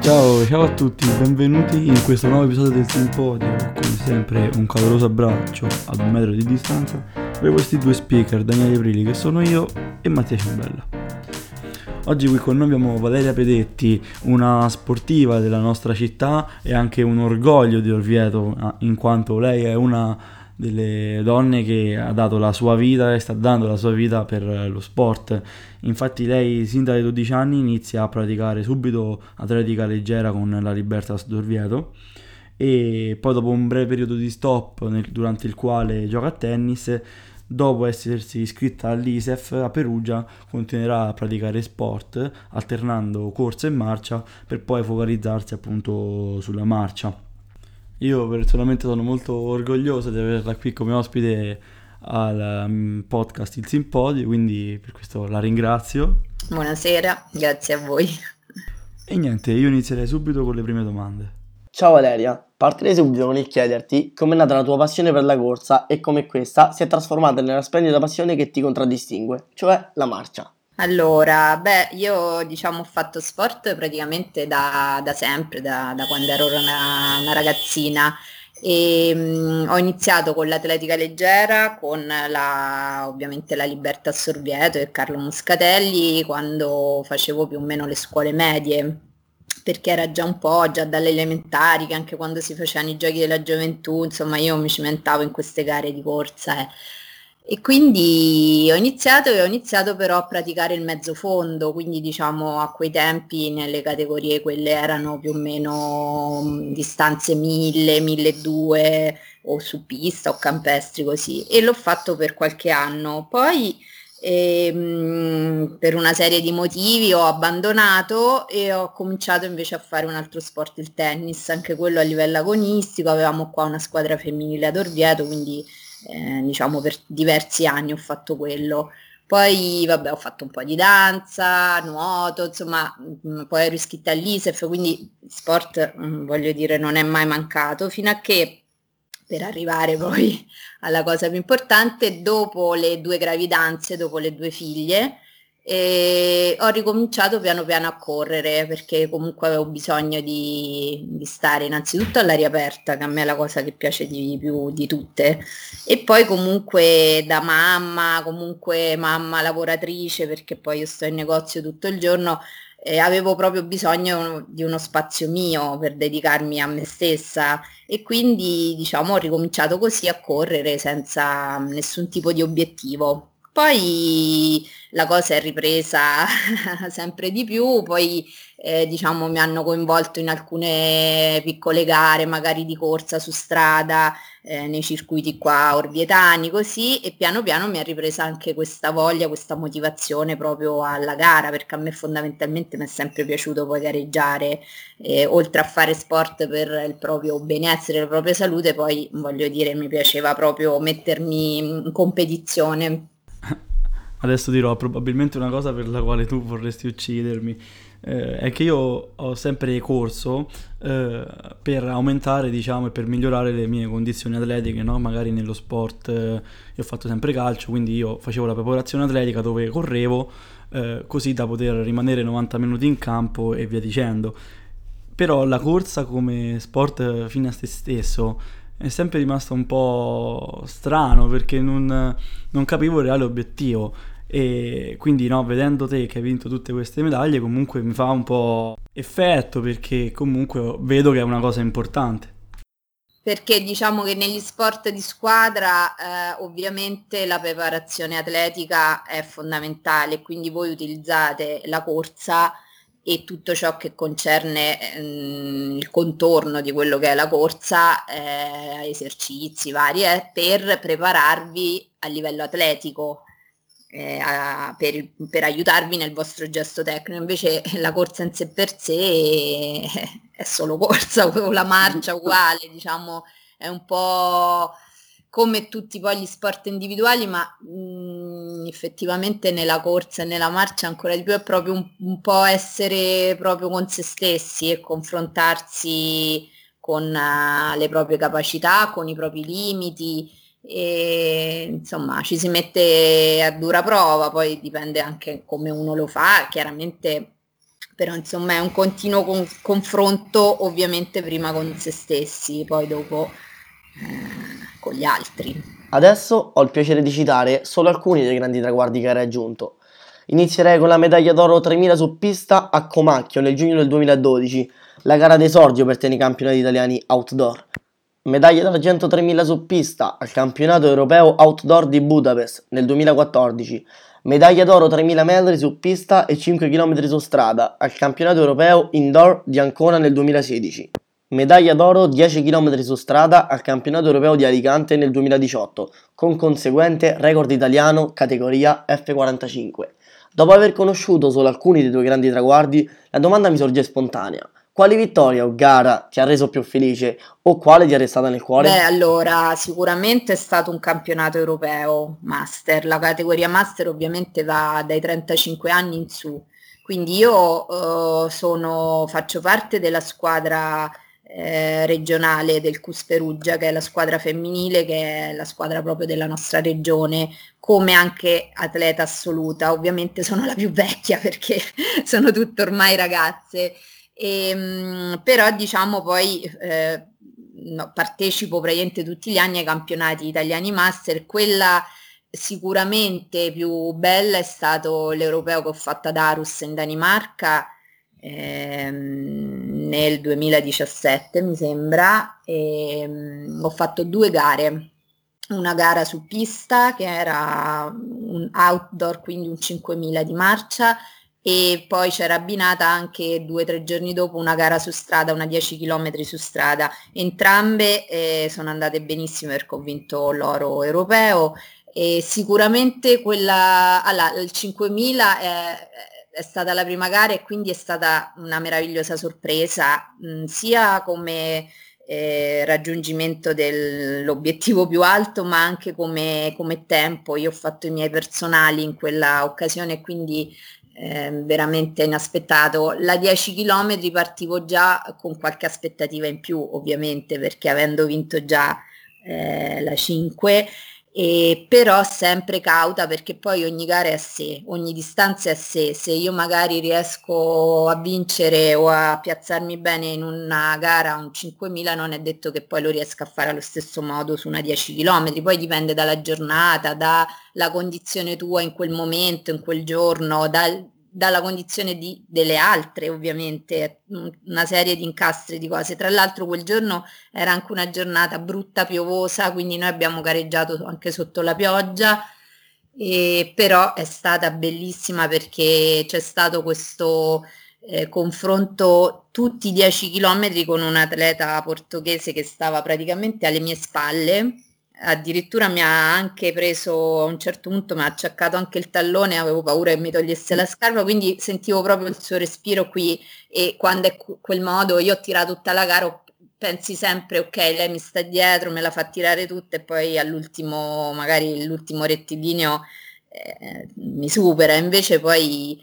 Ciao, ciao a tutti, benvenuti in questo nuovo episodio del Simpodio. Come sempre un caloroso abbraccio ad un metro di distanza per questi due speaker, Daniele Prili che sono io e Mattia Cimbella. Oggi qui con noi abbiamo Valeria Pedetti, una sportiva della nostra città e anche un orgoglio di Orvieto, in quanto lei è una delle donne che ha dato la sua vita e sta dando la sua vita per lo sport. Infatti lei sin dai 12 anni inizia a praticare subito atletica leggera con la Libertas d'Orvieto e poi dopo un breve periodo di stop nel, durante il quale gioca a tennis, dopo essersi iscritta all'ISEF a Perugia, continuerà a praticare sport alternando corsa e marcia per poi focalizzarsi appunto sulla marcia. Io personalmente sono molto orgoglioso di averla qui come ospite al um, podcast Il Simpodio, quindi per questo la ringrazio. Buonasera, grazie a voi. E niente, io inizierei subito con le prime domande. Ciao Valeria, partirei subito con il chiederti come è nata la tua passione per la corsa e come questa si è trasformata nella splendida passione che ti contraddistingue, cioè la marcia. Allora, beh, io diciamo ho fatto sport praticamente da, da sempre, da, da, quando ero una, una ragazzina e mh, ho iniziato con l'atletica leggera, con la, ovviamente la Libertà Sorvieto e Carlo Muscatelli quando facevo più o meno le scuole medie perché era già un po', già dalle elementari, che anche quando si facevano i giochi della gioventù, insomma io mi cimentavo in queste gare di corsa. Eh e quindi ho iniziato e ho iniziato però a praticare il mezzo fondo, quindi diciamo a quei tempi nelle categorie quelle erano più o meno mm, distanze 1000, 1200 o su pista o campestri così e l'ho fatto per qualche anno. Poi ehm, per una serie di motivi ho abbandonato e ho cominciato invece a fare un altro sport, il tennis, anche quello a livello agonistico, avevamo qua una squadra femminile ad Orvieto, quindi eh, diciamo per diversi anni ho fatto quello. Poi vabbè ho fatto un po' di danza, nuoto, insomma, mm, poi ero iscritta all'ISEF, quindi sport mm, voglio dire non è mai mancato, fino a che per arrivare poi alla cosa più importante, dopo le due gravidanze, dopo le due figlie, e ho ricominciato piano piano a correre perché comunque avevo bisogno di, di, stare innanzitutto all'aria aperta, che a me è la cosa che piace di più di tutte, e poi comunque da mamma, comunque mamma lavoratrice, perché poi io sto in negozio tutto il giorno, eh, avevo proprio bisogno di uno spazio mio per dedicarmi a me stessa e quindi diciamo ho ricominciato così a correre senza nessun tipo di obiettivo. Poi la cosa è ripresa sempre di più, poi eh, diciamo mi hanno coinvolto in alcune piccole gare, magari di corsa su strada, eh, nei circuiti qua orvietani, così, e piano piano mi è ripresa anche questa voglia, questa motivazione proprio alla gara, perché a me fondamentalmente mi è sempre piaciuto poi gareggiare, eh, oltre a fare sport per il proprio benessere, la propria salute, poi voglio dire mi piaceva proprio mettermi in competizione adesso dirò probabilmente una cosa per la quale tu vorresti uccidermi. Eh, è che io ho sempre corso eh, per aumentare diciamo e per migliorare le mie condizioni atletiche no? magari nello sport eh, io ho fatto sempre calcio quindi io facevo la preparazione atletica dove correvo eh, così da poter rimanere 90 minuti in campo e via dicendo però la corsa come sport fine a se stesso è sempre rimasto un po' strano perché non, non capivo il reale obiettivo e quindi no, vedendo te che hai vinto tutte queste medaglie comunque mi fa un po' effetto perché comunque vedo che è una cosa importante. Perché diciamo che negli sport di squadra eh, ovviamente la preparazione atletica è fondamentale, quindi voi utilizzate la corsa e tutto ciò che concerne ehm, il contorno di quello che è la corsa, eh, esercizi vari, eh, per prepararvi a livello atletico, eh, a, per, per, aiutarvi nel vostro gesto tecnico. Invece la corsa in sé per sé è, è solo corsa, o la marcia uguale, diciamo, è un po' come tutti poi gli sport individuali, ma mh, mm, effettivamente nella corsa e nella marcia ancora di più è proprio un, un po' essere proprio con se stessi e confrontarsi con uh, le proprie capacità, con i propri limiti e insomma ci si mette a dura prova, poi dipende anche come uno lo fa, chiaramente però insomma è un continuo con- confronto ovviamente prima con se stessi, poi dopo eh, con gli altri. Adesso ho il piacere di citare solo alcuni dei grandi traguardi che ha raggiunto. Inizierei con la medaglia d'oro 3000 su pista a Comacchio nel giugno del 2012, la gara d'esordio per tenere i campionati italiani outdoor. Medaglia d'argento 3000 su pista al campionato europeo outdoor di Budapest nel 2014. Medaglia d'oro 3000 metri su pista e 5 km su strada al campionato europeo indoor di Ancona nel 2016. Medaglia d'oro 10 km su strada al campionato europeo di Alicante nel 2018, con conseguente record italiano categoria F45. Dopo aver conosciuto solo alcuni dei tuoi grandi traguardi, la domanda mi sorge spontanea. Quale vittoria o gara ti ha reso più felice o quale ti è restata nel cuore? Beh, allora, sicuramente è stato un campionato europeo master. La categoria master ovviamente va dai 35 anni in su. Quindi io uh, sono, faccio parte della squadra eh, regionale del Cus Perugia, che è la squadra femminile, che è la squadra proprio della nostra regione, come anche atleta assoluta. Ovviamente sono la più vecchia perché sono tutte ormai ragazze. E, ehm, però diciamo poi eh, no, partecipo praticamente tutti gli anni ai campionati italiani master, quella sicuramente più bella è stato l'europeo che ho fatto ad Arus in Danimarca ehm, nel 2017 mi sembra e, ehm, ho fatto due gare una gara su pista che era un outdoor quindi un 5000 di marcia e poi c'era abbinata anche due o tre giorni dopo una gara su strada, una 10 km su strada. Entrambe eh, sono andate benissimo perché ho vinto l'oro europeo e sicuramente quella, allora, il 5000 è, è stata la prima gara e quindi è stata una meravigliosa sorpresa, mh, sia come eh, raggiungimento dell'obiettivo più alto, ma anche come, come tempo. Io ho fatto i miei personali in quella occasione quindi eh, veramente inaspettato. La 10 km partivo già con qualche aspettativa in più, ovviamente, perché avendo vinto già eh, la 5, e però sempre cauta perché poi ogni gara è a sé, ogni distanza è a sé. Se io magari riesco a vincere o a piazzarmi bene in una gara un 5000 non è detto che poi lo riesca a fare allo stesso modo su una 10 km, poi dipende dalla giornata, dalla condizione tua in quel momento, in quel giorno, dal, dalla condizione di, delle altre ovviamente, una serie di incastri di cose. Tra l'altro quel giorno era anche una giornata brutta, piovosa, quindi noi abbiamo gareggiato anche sotto la pioggia, e, però è stata bellissima perché c'è stato questo eh, confronto tutti i 10 km con un atleta portoghese che stava praticamente alle mie spalle addirittura mi ha anche preso a un certo punto, mi ha acciaccato anche il tallone, avevo paura che mi togliesse la scarpa, quindi sentivo proprio il suo respiro qui e quando è quel modo io ho tirato tutta la gara, pensi sempre ok, lei mi sta dietro, me la fa tirare tutta e poi all'ultimo, magari l'ultimo rettilineo eh, mi supera, invece poi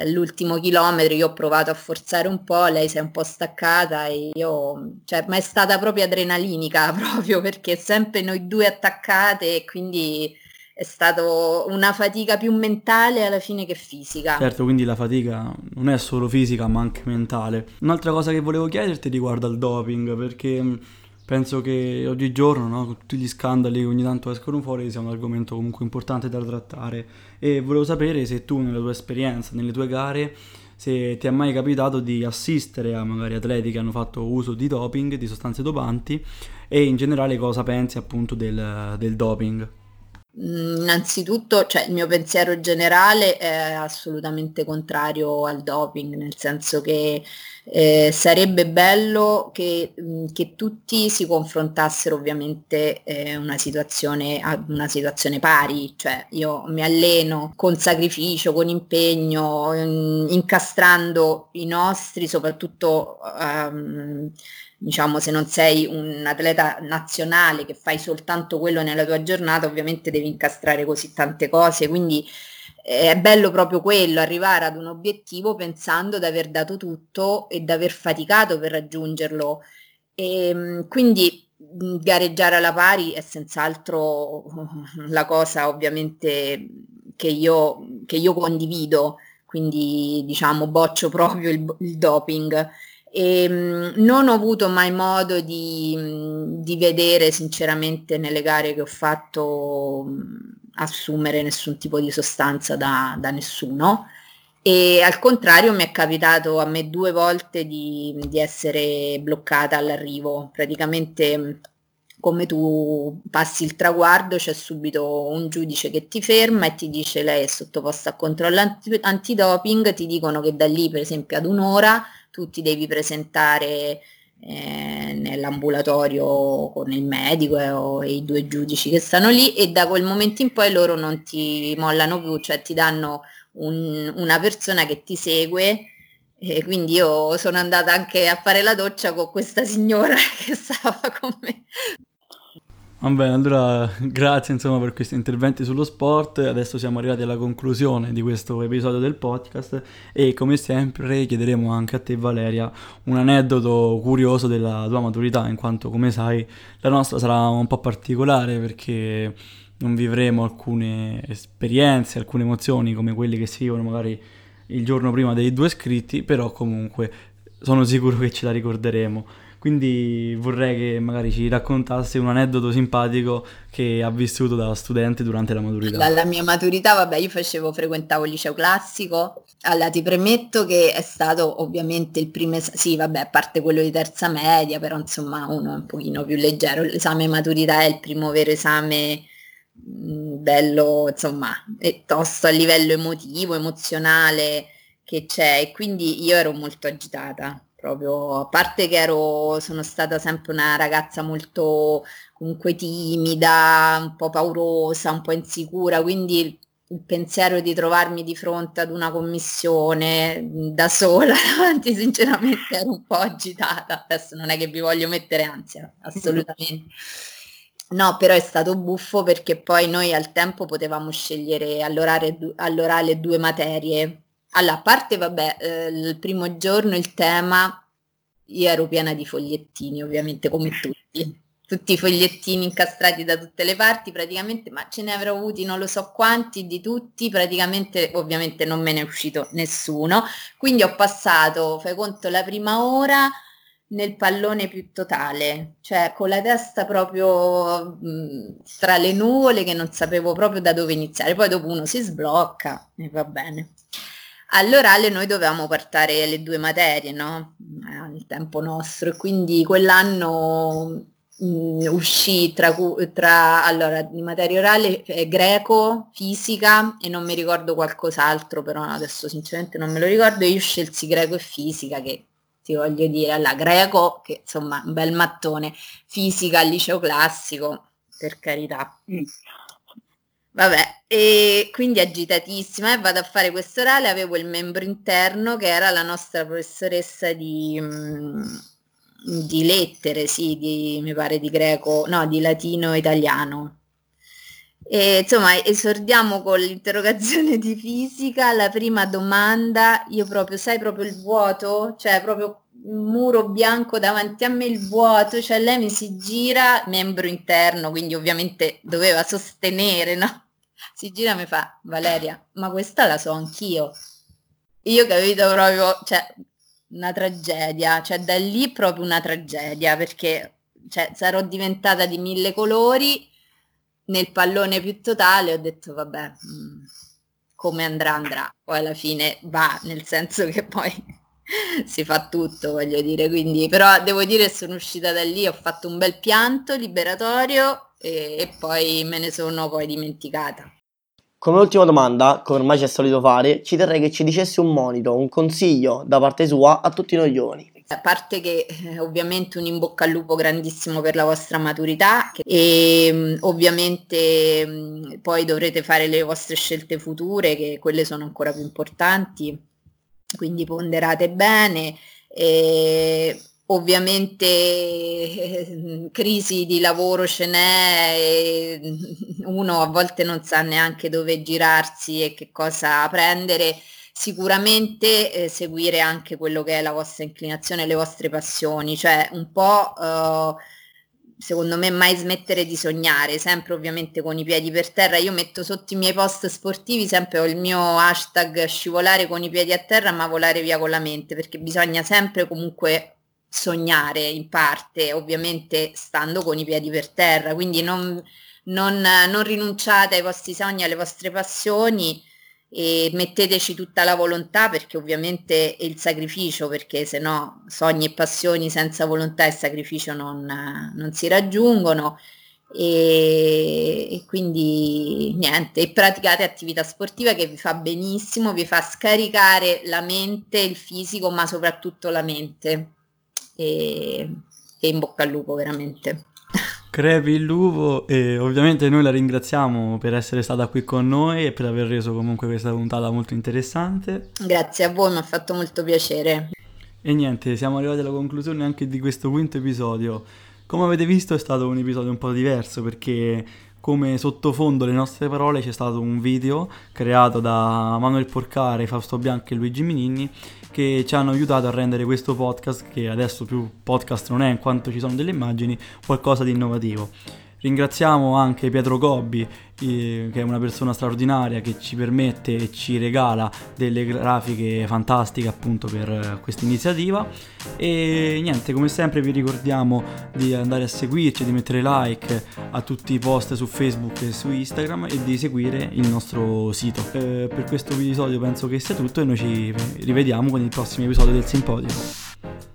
all'ultimo chilometro io ho provato a forzare un po', lei si è un po' staccata e io, cioè, ma è stata proprio adrenalinica proprio perché sempre noi due attaccate e quindi è stata una fatica più mentale alla fine che fisica. Certo, quindi la fatica non è solo fisica ma anche mentale. Un'altra cosa che volevo chiederti riguarda il doping perché penso che oggigiorno, no, con tutti gli scandali che ogni tanto escono fuori, sia un argomento comunque importante da trattare. E volevo sapere se tu, nella tua esperienza, nelle tue gare, se ti è mai capitato di assistere a magari atleti che hanno fatto uso di doping, di sostanze dopanti, e in generale cosa pensi appunto del, del doping. Mm, innanzitutto, cioè, il mio pensiero generale è assolutamente contrario al doping, nel senso che eh, sarebbe bello che, che, tutti si confrontassero ovviamente eh, una situazione, una situazione pari, cioè io mi alleno con sacrificio, con impegno, incastrando i nostri, soprattutto um, diciamo se non sei un atleta nazionale che fai soltanto quello nella tua giornata, ovviamente devi incastrare così tante cose, quindi è bello proprio quello, arrivare ad un obiettivo pensando di aver dato tutto e di aver faticato per raggiungerlo. E, ehm, quindi gareggiare alla pari è senz'altro la cosa ovviamente che io, che io condivido, quindi diciamo boccio proprio il, il doping. E, non ho avuto mai modo di, di vedere sinceramente nelle gare che ho fatto assumere nessun tipo di sostanza da, da nessuno. E al contrario mi è capitato a me due volte di, di essere bloccata all'arrivo, praticamente come tu passi il traguardo c'è subito un giudice che ti ferma e ti dice lei è sottoposta a controllo antidoping, ti dicono che da lì per esempio ad un'ora tu ti devi presentare eh, nell'ambulatorio con il medico e, o, i due giudici che stanno lì e da quel momento in poi loro non ti mollano più, cioè ti danno un, una persona che ti segue. E quindi io sono andata anche a fare la doccia con questa signora che stava con me Va bene, allora grazie insomma per questi interventi sullo sport. Adesso siamo arrivati alla conclusione di questo episodio del podcast e come sempre chiederemo anche a te Valeria un aneddoto curioso della tua maturità, in quanto come sai la nostra sarà un po' particolare perché non vivremo alcune esperienze, alcune emozioni come quelle che si vivono magari il giorno prima dei due iscritti, però comunque sono sicuro che ce la ricorderemo. Quindi vorrei che magari ci raccontassi un aneddoto simpatico che ha vissuto da studente durante la maturità. Dalla mia maturità, vabbè, io facevo, frequentavo il liceo classico. Allora ti premetto che è stato ovviamente il primo esame, sì vabbè, a parte quello di terza media, però insomma uno è un pochino più leggero. L'esame maturità è il primo vero esame mm, bello, insomma, tosto a livello emotivo, emozionale che c'è e quindi io ero molto agitata proprio a parte che ero, sono stata sempre una ragazza molto comunque timida, un po' paurosa, un po' insicura, quindi il pensiero di trovarmi di fronte ad una commissione da sola davanti sinceramente ero un po' agitata. Adesso non è che vi voglio mettere ansia assolutamente. No però è stato buffo perché poi noi al tempo potevamo scegliere all'orale, all'orale due materie allora, a parte, vabbè, eh, il primo giorno il tema, io ero piena di fogliettini, ovviamente come tutti, tutti i fogliettini incastrati da tutte le parti praticamente, ma ce ne avrò avuti non lo so quanti di tutti, praticamente ovviamente non me ne è uscito nessuno, quindi ho passato, fai conto, la prima ora nel pallone più totale, cioè con la testa proprio mh, tra le nuvole che non sapevo proprio da dove iniziare, poi dopo uno si sblocca e va bene. All'orale noi dovevamo portare le due materie, no? Al tempo nostro, e quindi quell'anno mh, mm, uscì tra, tra, allora, di materia orale eh, greco, fisica e non mi ricordo qualcos'altro, però adesso sinceramente non me lo ricordo, io scelsi greco e fisica che ti voglio dire, alla greco, che insomma un bel mattone, fisica al liceo classico, per carità. Mm. Vabbè, e quindi agitatissima e vado a fare questo orale, avevo il membro interno che era la nostra professoressa di, mm, di lettere, sì, di, mi pare di greco, no, di latino italiano. E, insomma, esordiamo con l'interrogazione di fisica, la prima domanda, io proprio, sai proprio il vuoto? Cioè proprio un muro bianco davanti a me, il vuoto, cioè lei mi si gira, membro interno, quindi ovviamente doveva sostenere, no? Si gira e mi fa, Valeria, ma questa la so anch'io. Io capito proprio, cioè, una tragedia, cioè da lì proprio una tragedia, perché cioè, sarò diventata di mille colori nel pallone più totale, ho detto vabbè, mh, mm, come andrà andrà, poi alla fine va, nel senso che poi si fa tutto, voglio dire, quindi però devo dire sono uscita da lì, ho fatto un bel pianto liberatorio e, e poi me ne sono poi dimenticata. Come ultima domanda, come ormai ci è solito fare, ci terrei che ci dicessi un monito, un consiglio da parte sua a tutti noi giovani. A parte che eh, ovviamente un in bocca al lupo grandissimo per la vostra maturità e mh, ovviamente mh, poi dovrete fare le vostre scelte future che quelle sono ancora più importanti, quindi ponderate bene. E ovviamente eh, crisi di lavoro ce n'è e uno a volte non sa neanche dove girarsi e che cosa prendere. Sicuramente eh, seguire anche quello che è la vostra inclinazione le vostre passioni cioè un po' eh, secondo me mai smettere di sognare sempre ovviamente con i piedi per terra. Io metto sotto i miei post sportivi sempre il mio hashtag scivolare con i piedi a terra ma volare via con la mente perché bisogna sempre comunque sognare in parte, ovviamente stando con i piedi per terra, quindi non, non, non rinunciate ai vostri sogni, alle vostre passioni e metteteci tutta la volontà perché ovviamente è il sacrificio, perché se no sogni e passioni senza volontà e sacrificio non, non si raggiungono. E, e, quindi niente, e praticate attività sportiva che vi fa benissimo, vi fa scaricare la mente, il fisico, ma soprattutto la mente e, e in bocca al lupo veramente. Crepi il lupo e ovviamente noi la ringraziamo per essere stata qui con noi e per aver reso comunque questa puntata molto interessante. Grazie a voi, mi ha fatto molto piacere. E niente, siamo arrivati alla conclusione anche di questo quinto episodio. Come avete visto è stato un episodio un po' diverso perché come sottofondo le nostre parole c'è stato un video creato da Manuel Porcare, Fausto Bianchi e Luigi Mininni che ci hanno aiutato a rendere questo podcast, che adesso più podcast non è in quanto ci sono delle immagini, qualcosa di innovativo. Ringraziamo anche Pietro Gobbi, che è una persona straordinaria che ci permette e ci regala delle grafiche fantastiche appunto per questa iniziativa. E niente, come sempre vi ricordiamo di andare a seguirci, di mettere like a tutti i post su Facebook e su Instagram e di seguire il nostro sito. Eh, per questo episodio penso che sia tutto e noi ci rivediamo con il prossimo episodio del Simpodio.